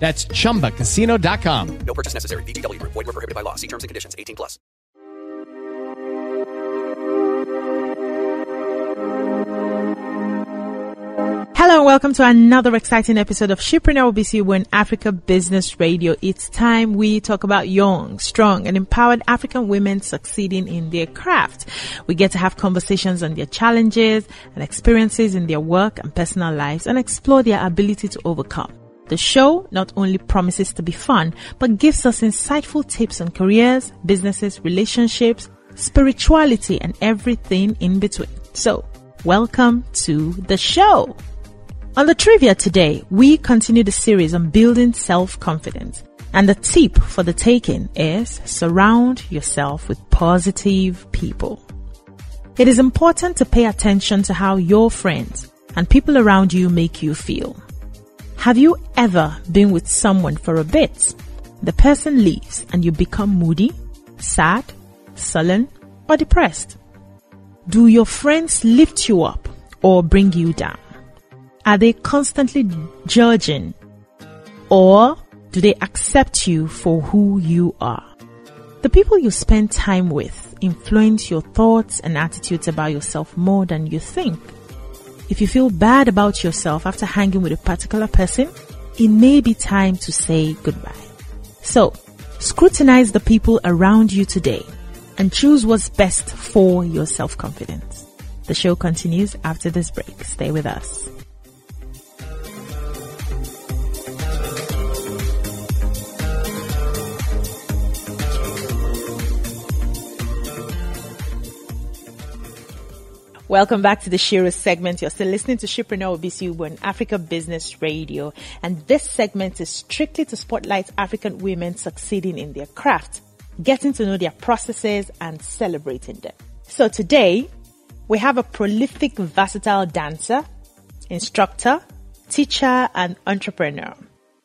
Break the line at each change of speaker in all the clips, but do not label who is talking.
That's chumbacasino.com.
No purchase necessary. VGW Group. Void were prohibited by law. See terms and conditions. 18 plus.
Hello and welcome to another exciting episode of Shipreneur BC One Africa Business Radio. It's time we talk about young, strong and empowered African women succeeding in their craft. We get to have conversations on their challenges and experiences in their work and personal lives and explore their ability to overcome. The show not only promises to be fun, but gives us insightful tips on careers, businesses, relationships, spirituality, and everything in between. So, welcome to the show. On the trivia today, we continue the series on building self-confidence. And the tip for the taking is surround yourself with positive people. It is important to pay attention to how your friends and people around you make you feel. Have you ever been with someone for a bit? The person leaves and you become moody, sad, sullen, or depressed. Do your friends lift you up or bring you down? Are they constantly judging or do they accept you for who you are? The people you spend time with influence your thoughts and attitudes about yourself more than you think. If you feel bad about yourself after hanging with a particular person, it may be time to say goodbye. So, scrutinize the people around you today and choose what's best for your self-confidence. The show continues after this break. Stay with us. Welcome back to the Shiro segment. You're still listening to Shipreneur BC on Africa Business Radio. And this segment is strictly to spotlight African women succeeding in their craft, getting to know their processes and celebrating them. So today, we have a prolific, versatile dancer, instructor, teacher, and entrepreneur.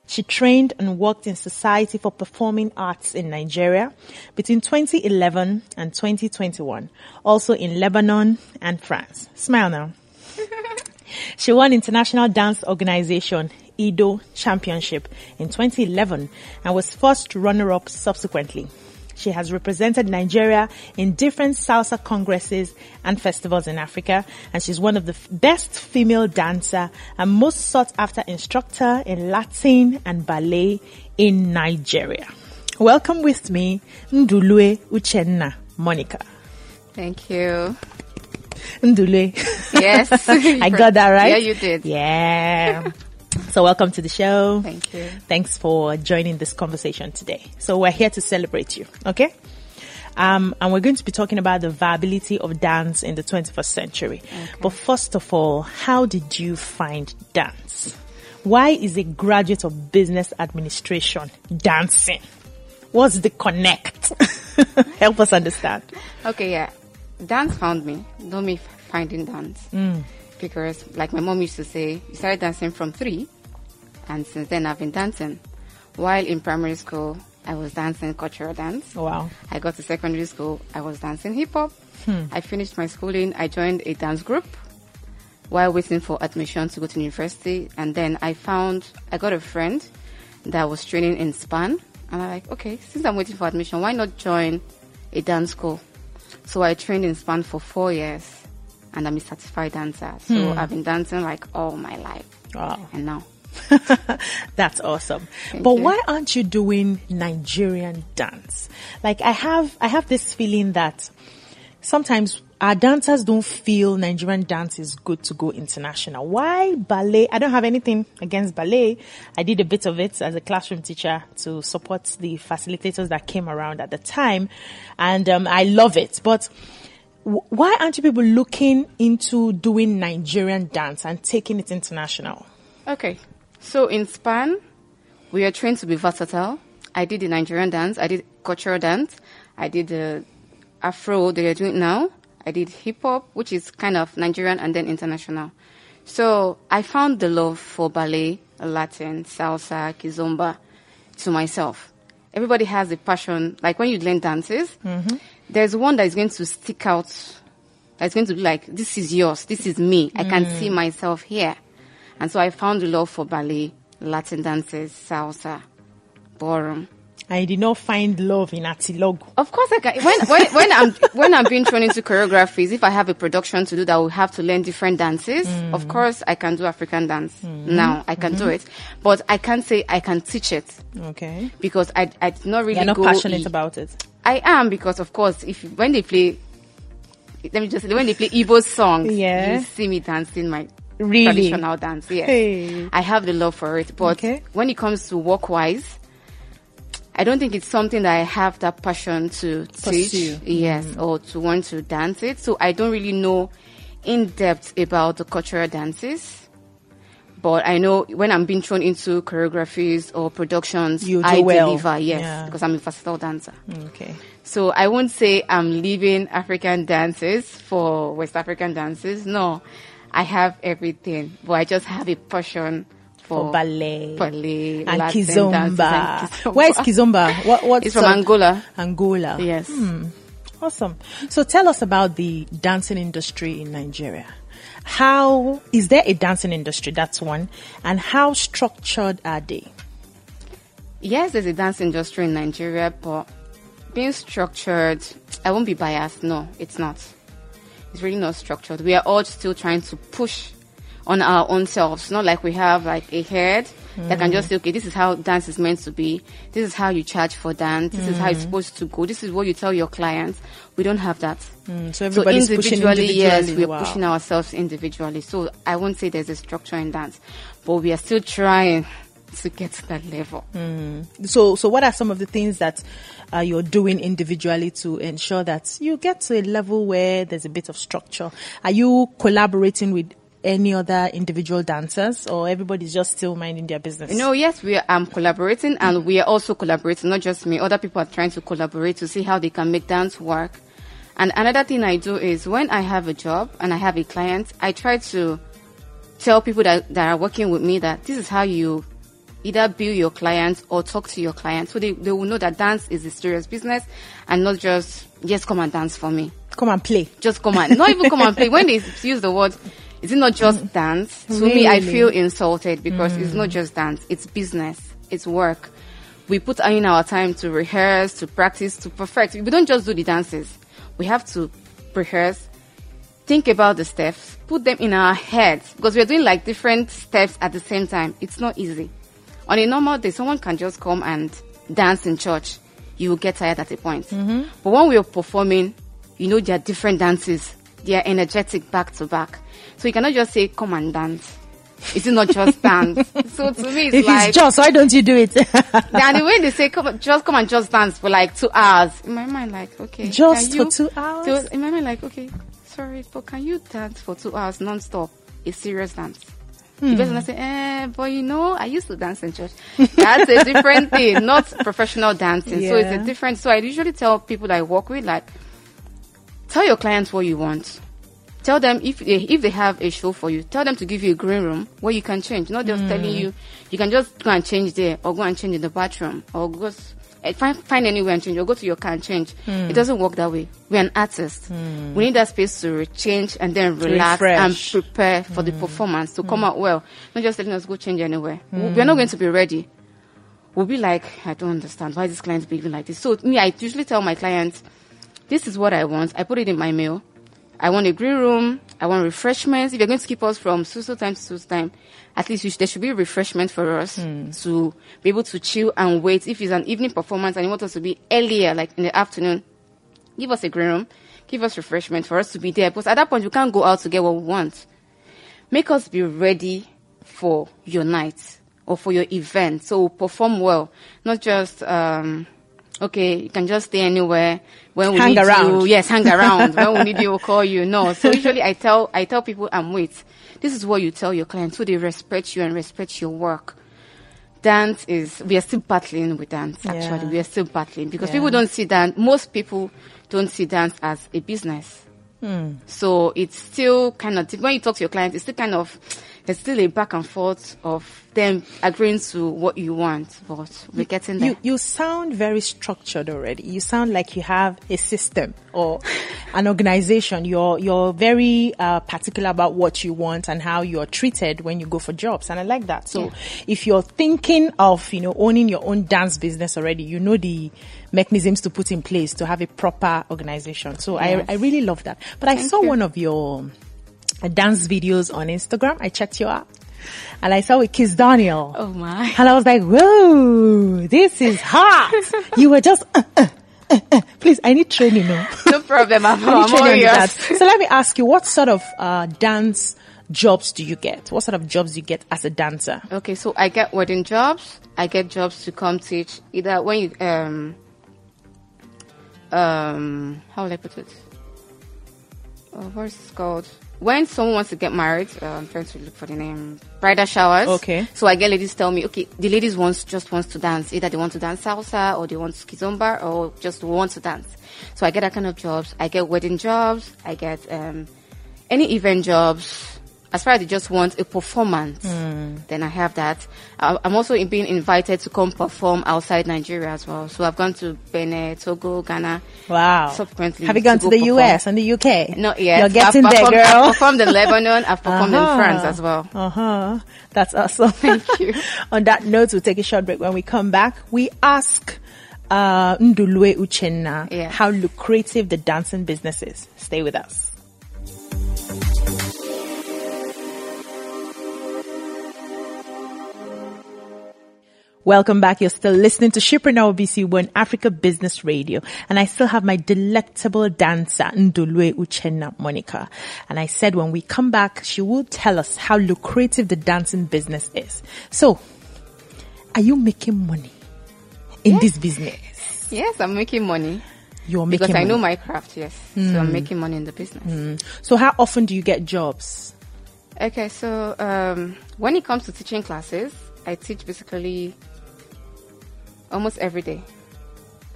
She trained and worked in Society for Performing Arts in Nigeria between 2011 and 2021, also in Lebanon and France. Smile now. she won International Dance Organization IDO Championship in 2011 and was first runner-up subsequently. She has represented Nigeria in different salsa congresses and festivals in Africa, and she's one of the best female dancer and most sought after instructor in Latin and ballet in Nigeria. Welcome with me, Ndulue Uchenna Monica.
Thank you.
Ndulue.
Yes.
I got that right?
Yeah, you did.
Yeah. So welcome to the show.
Thank you.
Thanks for joining this conversation today. So we're here to celebrate you, okay? Um, and we're going to be talking about the viability of dance in the 21st century. But first of all, how did you find dance? Why is a graduate of business administration dancing? What's the connect? Help us understand.
Okay, yeah. Dance found me, not me finding dance. Because, like my mom used to say, you started dancing from three, and since then I've been dancing. While in primary school, I was dancing cultural dance.
Wow.
I got to secondary school, I was dancing hip hop.
Hmm.
I finished my schooling, I joined a dance group while waiting for admission to go to university. And then I found, I got a friend that was training in SPAN. And I'm like, okay, since I'm waiting for admission, why not join a dance school? So I trained in SPAN for four years and I'm a certified dancer. So
Hmm.
I've been dancing like all my life.
Wow.
And now,
That's awesome.
Thank
but
you.
why aren't you doing Nigerian dance? Like I have I have this feeling that sometimes our dancers don't feel Nigerian dance is good to go international. Why ballet? I don't have anything against ballet. I did a bit of it as a classroom teacher to support the facilitators that came around at the time, and um, I love it. But w- why aren't you people looking into doing Nigerian dance and taking it international?
Okay. So in SPAN, we are trained to be versatile. I did the Nigerian dance. I did cultural dance. I did the Afro that you're doing now. I did hip hop, which is kind of Nigerian and then international. So I found the love for ballet, Latin, salsa, kizomba to myself. Everybody has a passion. Like when you learn dances, mm-hmm. there's one that is going to stick out. That's going to be like, this is yours. This is me. I can see mm. myself here. And so I found the love for ballet, Latin dances, salsa, ballroom.
I did not find love in Atilogwu.
Of course, I can. When, when, when I'm when I'm being thrown into choreographies, if I have a production to do that, will have to learn different dances. Of mm. course, I can do African dance mm. now. I can mm-hmm. do it, but I can't say I can teach it
Okay.
because I I did not really
You're not
go.
passionate
e-
about it.
I am because of course, if when they play, let me just say, when they play Igbo songs,
Yeah.
you see me dancing my
Really?
traditional dance. Yes,
Hey.
I have the love for it. But
Okay.
when it comes to work wise, I don't think it's something that I have that passion to
Pursue.
teach. Yes, mm. or to want to dance it. So I don't really know in depth about the cultural dances. But I know when I'm being thrown into choreographies or productions,
You do
I
well.
deliver, yes,
Yeah.
because I'm a versatile dancer.
Mm, okay.
So I won't say I'm leaving African dances for West African dances. No, I have everything, but I just have a passion for,
For ballet.
ballet,
And
Latin
kizomba.
and kizomba.
Where is kizomba? What, what's
It's from
up?
Angola.
Angola.
Yes. Hmm.
Awesome. So tell us about the dancing industry in Nigeria. How is there a dancing industry? That's one. And how structured are they?
Yes, there's a dance industry in Nigeria, but being structured, I won't be biased. No, it's not. It's really not structured. We are all still trying to push on our own selves. Not like we have like a head that can just say, okay, this is how dance is meant to be. This is how you charge for dance. This is how it's supposed to go. This is what you tell your clients. We don't have that.
Mm, so
So
pushing
individually, yes, we're
Wow.
pushing ourselves individually. So I won't say there's a structure in dance, but we are still trying to get to that level.
So, so what are some of the things that uh, you're doing individually to ensure that you get to a level where there's a bit of structure? Are you collaborating with any other individual dancers, or everybody's just still minding their business?
No, yes, we are um, collaborating and we are also collaborating, not just me. Other people are trying to collaborate to see how they can make dance work. And another thing I do is when I have a job and I have a client, I try to tell people that, that are working with me that this is how you either bill your clients or talk to your clients so they, they will know that dance is a serious business and not just, just come and dance for me.
come and play.
Just come and, not even come and play. When they use the word, is it not just mm. dance? To me, I feel insulted because it's mm. not just dance. It's business. It's work. We put in our time to rehearse, to practice, to perfect. We don't just do the dances. We have to rehearse, think about the steps, put them in our heads because we're doing like different steps at the same time. It's not easy. On a normal day, someone can just come and dance in church. You will get tired at a point. Mm-hmm. But when we are performing, you know, there are different dances. They are energetic back to back. So you cannot just say, come and dance. It's not just dance. So to me, it's
If
like,
it's just, why don't you do it?
and the way they say, come, just come and just dance for like two hours. In my mind, like, okay.
Just for
you-
two hours?
So in my mind, like, okay, sorry, but can you dance for two hours non-stop? A serious dance.
Hmm.
The person will say, eh, but you know, I used to dance in church. That's a different thing, not professional dancing. So it's a different, so I usually tell people that I work with, like, tell your clients what you want. Tell them if they, if they have a show for you, tell them to give you a green room where you can change. Not just telling you you can just go and change there or go and change in the bathroom or go. Eh, find, find anywhere and change or go to your car and change. Hmm. It doesn't work that way. We're an artist. Hmm. We need that space to change and then relax
Refresh.
and prepare for the hmm. performance to come out well. Not just letting us go change anywhere. We're not going to be ready. We'll be like, I don't understand why this client behaving like this. So me, I usually tell my clients, this is what I want. I put it in my mail. I want a green room. I want refreshments. If you're going to keep us from so so time to so time, at least should, there should be refreshment for us to be able to chill and wait. If it's an evening performance and you want us to be earlier, like in the afternoon, give us a green room, give us refreshment for us to be there. Because at that point, we can't go out to get what we want. Make us be ready for your night or for your event. So perform well, not just um, okay. You can just stay anywhere when we
Hang
need
around.
you. Yes, hang around. when we need you, we'll call you. No. So usually, I tell I tell people, I'm wait. This is what you tell your clients, so they respect you and respect your work. Dance is we are still battling with dance. Actually,
Yeah.
we are still battling because
Yeah.
people don't see dance. Most people don't see dance as a business. Hmm. So it's still kind of when you talk to your clients, it's still kind of there's still a back and forth of them agreeing to what you want, but we're getting there.
You you sound very structured already. You sound like you have a system or an organization. You're you're very uh, particular about what you want and how you're treated when you go for jobs, and I like that. So if you're thinking of you know owning your own dance business already, you know the mechanisms to put in place to have a proper organization. So
Yes.
I I really love that. But I saw
you.
one of your dance videos on Instagram. I checked you out. And I saw with Kiss Daniel.
oh my!
And I was like, whoa, this is hot. you were just, uh, uh, uh, uh. please, I need training now.
No problem. I'm,
I need training that. So let me ask you, what sort of uh, dance jobs do you get? What sort of jobs do you get as a dancer?
Okay, so I get wedding jobs. I get jobs to come teach either when you um um how will I put it? Oh, what's it called? When someone wants to get married, uh, I'm trying to look for the name. Bridal showers.
Okay.
So I get ladies tell me, okay, the ladies wants just wants to dance. Either they want to dance salsa or they want kizomba or just want to dance. So I get that kind of jobs. I get wedding jobs. I get um any event jobs. As far as they just want a performance, then I have that. I'm also being invited to come perform outside Nigeria as well. So I've gone to Benin, Togo, Ghana.
Wow.
Subsequently,
Have you gone to
go
the
perform.
US and the UK?
Not yet.
You're getting
I've
there,
performed,
girl.
I've performed in Lebanon. I've performed in
Uh-huh.
France as well.
Uh huh. That's awesome.
Thank you.
On that note, we'll take a short break. When we come back, we ask uh, Ndulue Uchenna how lucrative the dancing business is. Stay with us. Welcome back. You're still listening to Shipreneur BC One Africa Business Radio. And I still have my delectable dancer, Ndulue Uchenna Monica. And I said when we come back, she will tell us how lucrative the dancing business is. So, are you making money in this business?
Yes, I'm making money
You're making
because I know my craft. Yes, so I'm making money in the business.
So how often do you get jobs?
Okay, so um, when it comes to teaching classes, I teach basically almost every day.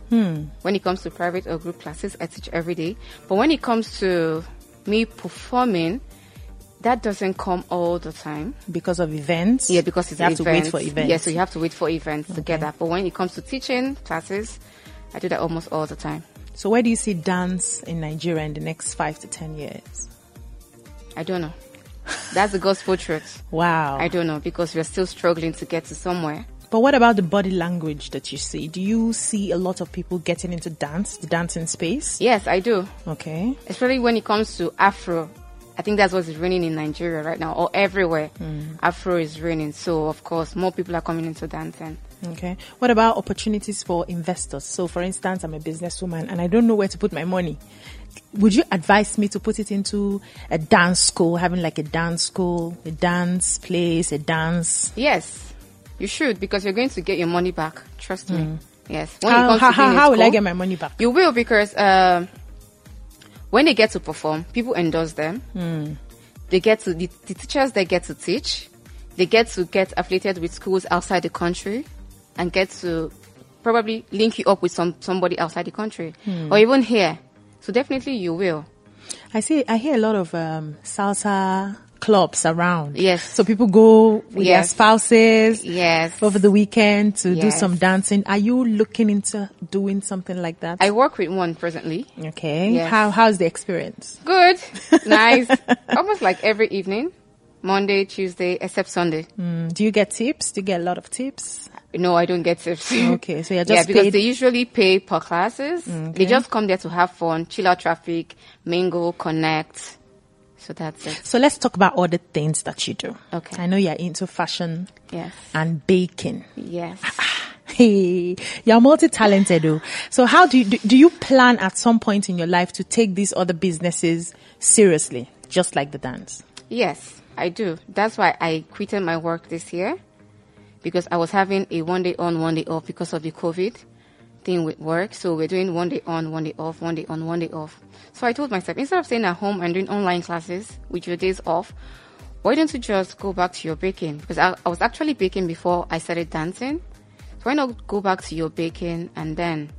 Hmm. When it comes to private or group classes, I teach every day. But when it comes to me performing, that doesn't come all the time.
Because of events?
Yeah, because it's
you have to wait for events.
Yeah, so you have to wait for events to get that. But when it comes to teaching classes, I do that almost all the time.
So where do you see dance in Nigeria in the next five to ten years?
I don't know. That's the gospel truth.
Wow.
I don't know because we're still struggling to get to somewhere.
But what about the body language that you see? Do you see a lot of people getting into dance, the dancing space?
Yes, I do.
Okay.
Especially when it comes to Afro. I think that's what's reigning in Nigeria right now, or everywhere. Hmm. Afro is reigning. So, of course, more people are coming into dancing.
Okay. What about opportunities for investors? So, for instance, I'm a businesswoman and I don't know where to put my money. Would you advise me to put it into a dance school, having like a dance school, a dance place, a dance?
Yes, you should because you're going to get your money back. Trust me. Yes. When
How, how,
to
how,
being in
how will I get my money back?
You will because um, when they get to perform, people endorse them.
Hmm.
They get to the, the teachers. They get to teach. They get to get affiliated with schools outside the country, and get to probably link you up with some somebody outside the country,
Hmm.
or even here. So definitely you will.
I see. I hear a lot of um, salsa clubs around.
Yes.
So people go with their spouses
Yes.
over the weekend to do some dancing. Are you looking into doing something like that?
I work with one presently.
okay.
Yes.
How how's the experience?
Good, nice. Almost like every evening, Monday, Tuesday, except Sunday.
Mm, Do you get tips? Do you get a lot of tips?
No, I don't get tips.
Okay, so you're
yeah, because
paid-
they usually pay per classes. They just come there to have fun, chill out traffic, mingle, connect. So that's it.
So let's talk about other things that you do.
Okay.
I know you're into fashion
Yes.
and baking.
Yes.
Hey, you're multi-talented though. So how do you, do, do you plan at some point in your life to take these other businesses seriously, just like the dance?
Yes, I do. That's why I quitted my work this year because I was having a one day on, one day off because of the COVID thing with work. So we're doing one day on, one day off, one day on, one day off. So I told myself, instead of staying at home and doing online classes with your days off, why don't you just go back to your baking? Because I, I was actually baking before I started dancing. So why not go back to your baking and then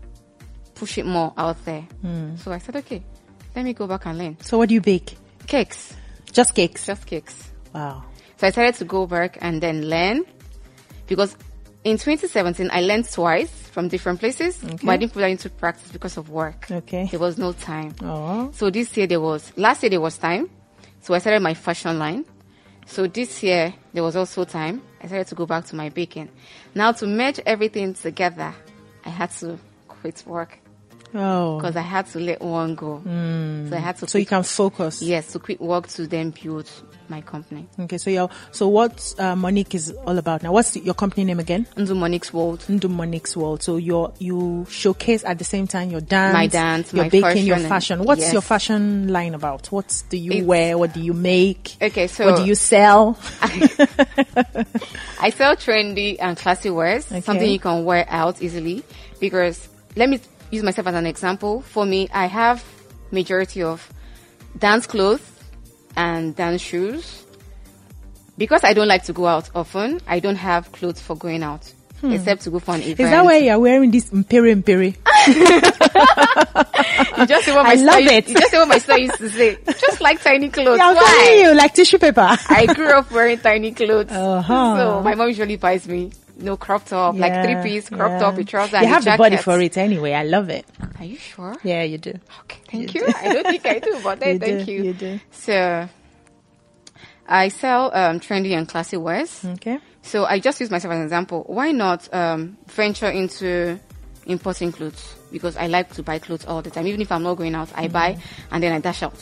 push it more out there? Hmm. So I said, okay, let me go back and learn.
So what do you bake?
Cakes,
Just cakes.
just cakes.
Wow.
So I started to go back and then learn because in 2017 I learned twice from different places, but I didn't put that into practice because of work.
Okay.
There was no time.
Oh.
So this year there was, last year there was time. So I started my fashion line. So this year there was also time. I started to go back to my baking. Now to merge everything together, I had to quit work
Oh.
because I had to let one go. Hmm. So I had to
So you can focus.
Yes, to quit work to then build my company.
Okay. So you're, so what uh, Monique is all about now? What's the, your company name again?
Ndu Monique's World.
Ndu Monique's World. So you're, you showcase at the same time your dance,
My dance,
your
my
baking, your
fashion and-
fashion. What's
yes.
your fashion line about? What do you
It's-
wear? What do you make?
Okay, so
what do you sell?
I sell trendy and classy wears,
Okay.
something you can wear out easily. Because let me use myself as an example. For me, I have majority of dance clothes and dance shoes. Because I don't like to go out often, I don't have clothes for going out, except to go for an event.
Hmm. Is that why you're wearing this imperi imperi?
you just say what my
I love it.
You just say what my sister used to say. Just like tiny clothes.
Yeah, I'm
Why?
telling you, like tissue paper.
I grew up wearing tiny clothes.
Uh-huh.
So my mom usually buys me no crop top, like three piece crop
yeah.
top with trousers
You
and
have
a
the body for it anyway. I love it.
Are you sure?
Yeah, you do.
Okay, thank you. I don't think I do, but then
You
thank
do,
you.
you do.
So I sell um, trendy and classy wears.
Okay.
So I just use myself as an example. Why not um, venture into importing clothes? Because I like to buy clothes all the time. Even if I'm not going out, I buy and then I dash out.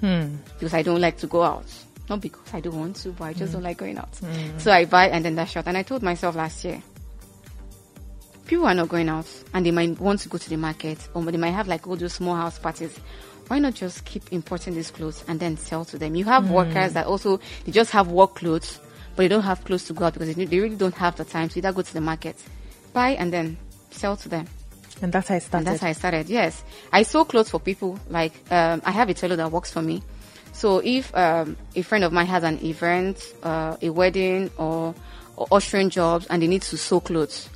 Hmm. Because I don't like to go out. Not because I don't want to, but I just don't like going out. So I buy and then dash out. And I told myself last year, people are not going out and they might want to go to the market or they might have like all those small house parties. Why not just keep importing these clothes and then sell to them? You have workers that also, they just have work clothes, but they don't have clothes to go out because they, they really don't have the time to either go to the market, buy and then sell to them.
And that's how I started.
And that's how I started. Yes, I sew clothes for people. Like um, I have a tailor that works for me. So if um, a friend of mine has an event, uh, a wedding, or, or ushering jobs, and they need to sew clothes,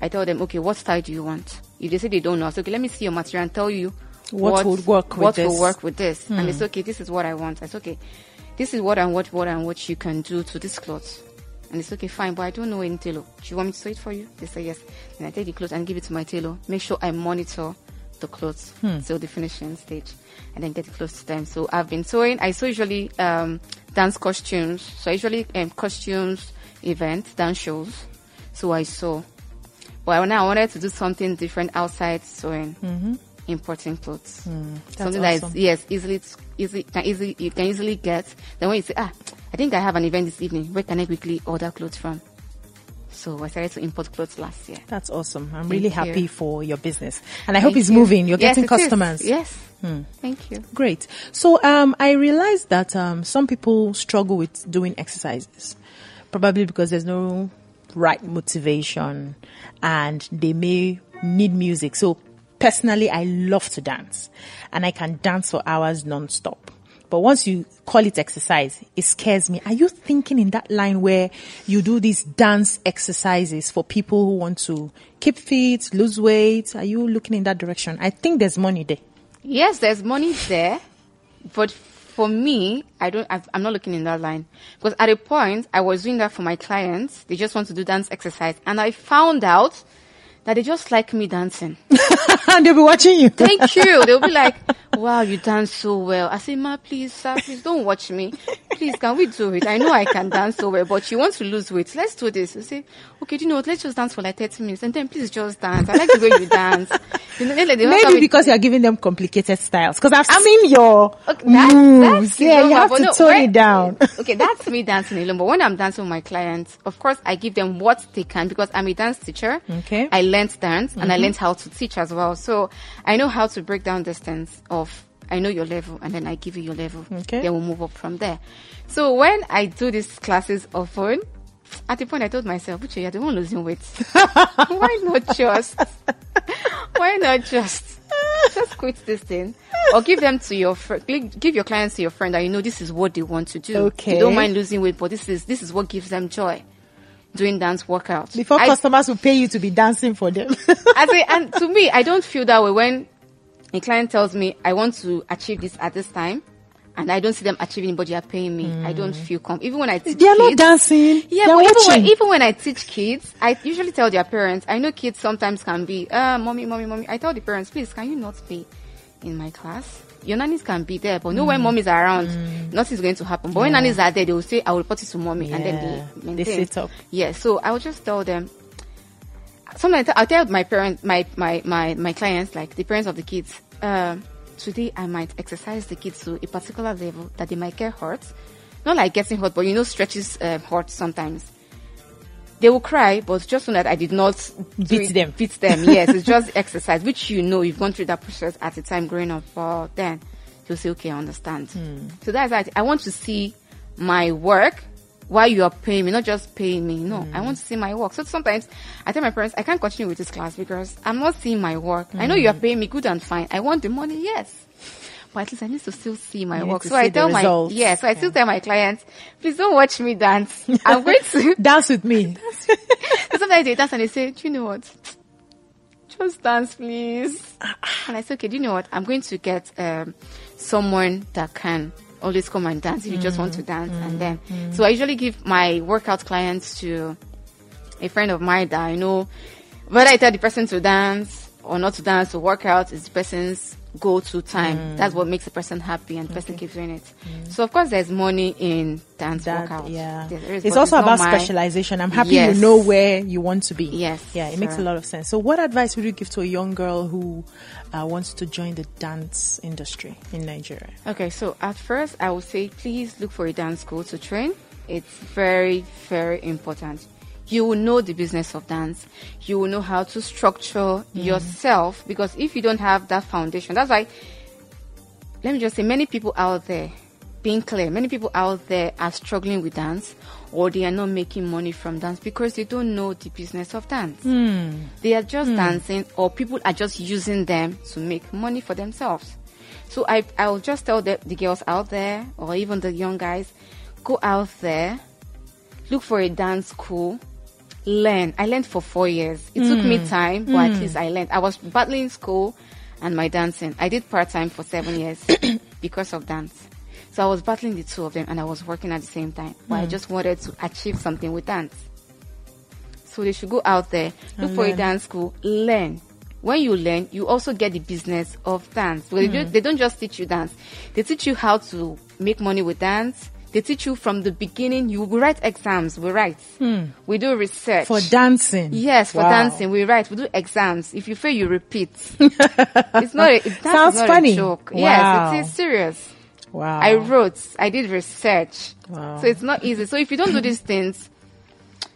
I tell them, okay, what style do you want? If they say they don't know, I say, okay, let me see your material and tell you
What would work with
what
this. Hmm.
will work with this. And it's okay. This is what I want. I say, okay, this is what and what what and what you can do to this cloth. And it's okay, fine, but I don't know any tailor. Do you want me to sew it for you? They say yes. Then I take the clothes and give it to my tailor. Make sure I monitor the clothes
Hmm.
till the finishing stage, and then get the clothes to them. So I've been sewing. I sew usually um, dance costumes. So I usually um, costumes events, dance shows. So I sew. But now I wanted to do something different outside sewing, importing clothes. something that is
awesome.
yes easily easy can easily you can easily get. Then when you say ah, I think I have an event this evening. Where can I quickly order clothes from? So I started to import clothes last year.
That's awesome. I'm
Thank
really
you.
happy for your business. And I hope it's
you.
moving. You're
Yes,
getting
it is.
customers.
Yes. Thank you.
Great. So um, I realized that um, some people struggle with doing exercises, probably because there's no right motivation, and they may need music. So personally, I love to dance, and I can dance for hours nonstop. But once you call it exercise, it scares me. Are you thinking in that line where you do these dance exercises for people who want to keep fit, lose weight? Are you looking in that direction? I think there's money there.
Yes, there's money there, but for me, I don't. I've, I'm not looking in that line because at a point I was doing that for my clients. They just want to do dance exercise, and I found out that they just like me dancing.
and they'll be watching you.
Thank you. They'll be like, wow, you dance so well. I say, ma, please, sir, please don't watch me. Please, can we do it? I know I can dance so well, but you want to lose weight. Let's do this. I say, okay, do you know what? Let's just dance for like 30 minutes and then please just dance. I like the way you dance. You know, like,
Maybe because you're giving them complicated styles. Because I've seen your
Okay, that-
moves. yeah, you have to
no,
tone it down.
okay, that's me dancing alone. But when I'm dancing with my clients, of course, I give them what they can because I'm a dance teacher.
Okay.
I learned dance and I mm-hmm. learned how to teach as well. So I know how to break down distance of I know your level and then I give you your level.
Okay.
Then we'll move up from there. So when I do these classes often, at the point I told myself, Uche, you're the one losing weight. Why not just? Why not just? Just quit this thing, or give them to your fr- give give your clients to your friend that you know this is what they want to do.
Okay.
they don't mind losing weight, but this is this is what gives them joy. Doing dance workouts
Before
I,
customers will pay you to be dancing for them.
I say, and to me, I don't feel that way when a client tells me I want to achieve this at this time, and I don't see them achieving, but they are paying me. I don't feel calm. Even when I teach
they are not dancing.
yeah,
They're
but even when, even when I teach kids, I usually tell their parents. I know kids sometimes can be, uh, mommy, mommy, mommy. I tell the parents, please, can you not be in my class? Your nannies can be there, but no,
Mm.
when mommies are around, nothing's going to happen. But when nannies are there, they will say, I will report it to mommy, and then
Yeah,
they
they
maintain.
sit up.
Yeah, so I will just tell them. Sometimes I'll tell my parents, my, my, my, my clients, like the parents of the kids, um, today I might exercise the kids to a particular level that they might get hurt. Not like getting hurt, but you know, stretches uh, hurt sometimes. They will cry, but just know that I did not
Beat
it-
them.
Beat them, yes. It's just exercise, which you know you've gone through that process at the time growing up. But then you'll say, okay, I understand.
Hmm.
So that's why I want to see my work while you are paying me, not just paying me. No,
Hmm.
I want to see my work. So sometimes I tell my parents, I can't continue with this class because I'm not seeing my work. I know you are
Hmm.
paying me good and fine. I want the money, yes. But at least I need to still see my
You
work. So I tell my,
results.
yeah, so I still tell my clients, please don't watch me dance. I'm going to,
Dance with me.
so sometimes they dance and they say, do you know what? Just dance, please. And I say, okay, do you know what? I'm going to get um, someone that can always come and dance if you just want to dance. And then, so I usually give my workout clients to a friend of mine that I know whether I tell the person to dance or not to dance or work out is the person's go to time. That's what makes a person happy and the person keeps doing it. So of course there's money in dance
That,
workouts.
yeah.
There- there is,
it's also
not
about specialization. I'm happy
Yes.
you know where you want to be.
Yes,
Yeah, it makes a lot of sense. So, what advice would you give to a young girl who uh, wants to join the dance industry in Nigeria?
Okay, so at first I would say please look for a dance school to train. It's very, very important. You will know the business of dance. You will know how to structure mm-hmm. yourself because if you don't have that foundation, that's why, let me just say, many people out there, being clear, many people out there are struggling with dance or they are not making money from dance because they don't know the business of dance. Hmm. They are just hmm. dancing or people are just using them to make money for themselves. So I I'll just tell the, the girls out there or even the young guys, go out there, look for a dance school, learn. I learned for four years. It took me mm. time, but at mm. least I learned. I was battling school and my dancing. I did part time for seven years because of dance. So I was battling the two of them and I was working at the same time. But I mm. just wanted to achieve something with dance. So they should go out there, look for a dance school, learn. When you learn, you also get the business of dance. They, don't, they don't just teach you dance. They teach you how to make money with dance. They teach you from the beginning. You write exams. We write. Hmm. We do research
For dancing?
Yes, for
Wow.
dancing, we write. We do exams. If you fail, you repeat. it's not. A, it,
Sounds
not
funny.
A joke.
Wow.
Yes, it is serious.
Wow.
I wrote. I did research.
Wow.
So it's not easy. So if you don't do these things,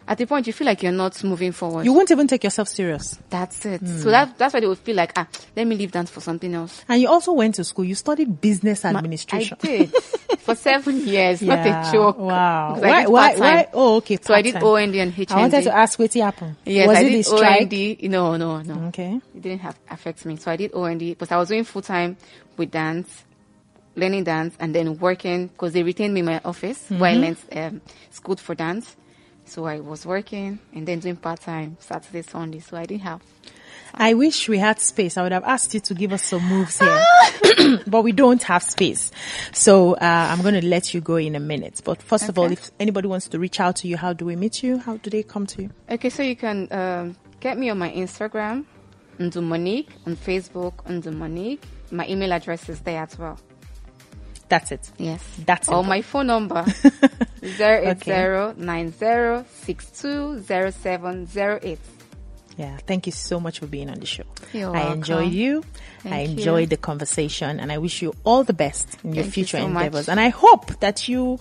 at the point you feel like you're not moving forward.
You won't even take yourself serious.
that's it. So that that's why they would feel like ah, let me leave dance for something else.
And you also went to school. You studied business administration.
I did for seven years. Not a joke.
Wow. Why, why, why? Oh, okay.
So I did. OND and HND.
I wanted to ask what happened.
Yes,
Was
I
it
did? OND. No, no, no.
Okay.
It didn't have affect me. So I did OND because I was doing full time with dance, learning dance, and then working because they retained me in my office where I learned um, school for dance. So I was working and then doing part time Saturday, Sunday. So I didn't have.
I wish we had space. I would have asked you to give us some moves here. but we don't have space. So uh, I'm going to let you go in a minute. But first of all, if anybody wants to reach out to you, how do we meet you? How do they come to you?
Okay, so you can um, get me on my Instagram, Ndu Monique, on Facebook, Ndu Monique. My email address is there as well.
That's it.
Yes.
That's
Or
it.
my phone number, 08090620708.
Yeah, thank you so much for being on the show.
You're
I enjoyed
welcome.
you. I
Thank you.
enjoyed the conversation and I wish you all the best in your
Thank you
future
so much.
endeavors. And I hope that you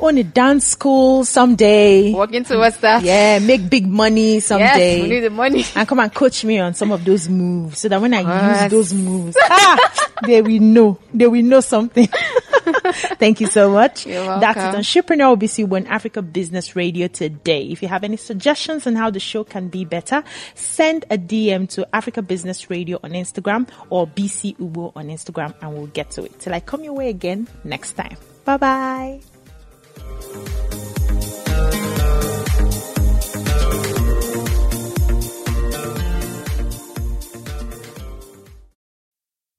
own a dance school someday.
Working towards that.
Yeah, make big money someday.
Yes, we need the money.
and come and coach me on some of those moves so that when I use those moves, ah, they will know. They will know something. Thank you so much. That's it on Shipreneur OBC One Africa Business Radio today. If you have any suggestions on how the show can be better, send a DM to Africa Business Radio on Instagram or BC Ubo on Instagram and we'll get to it. Till I come your way again next time. Bye bye.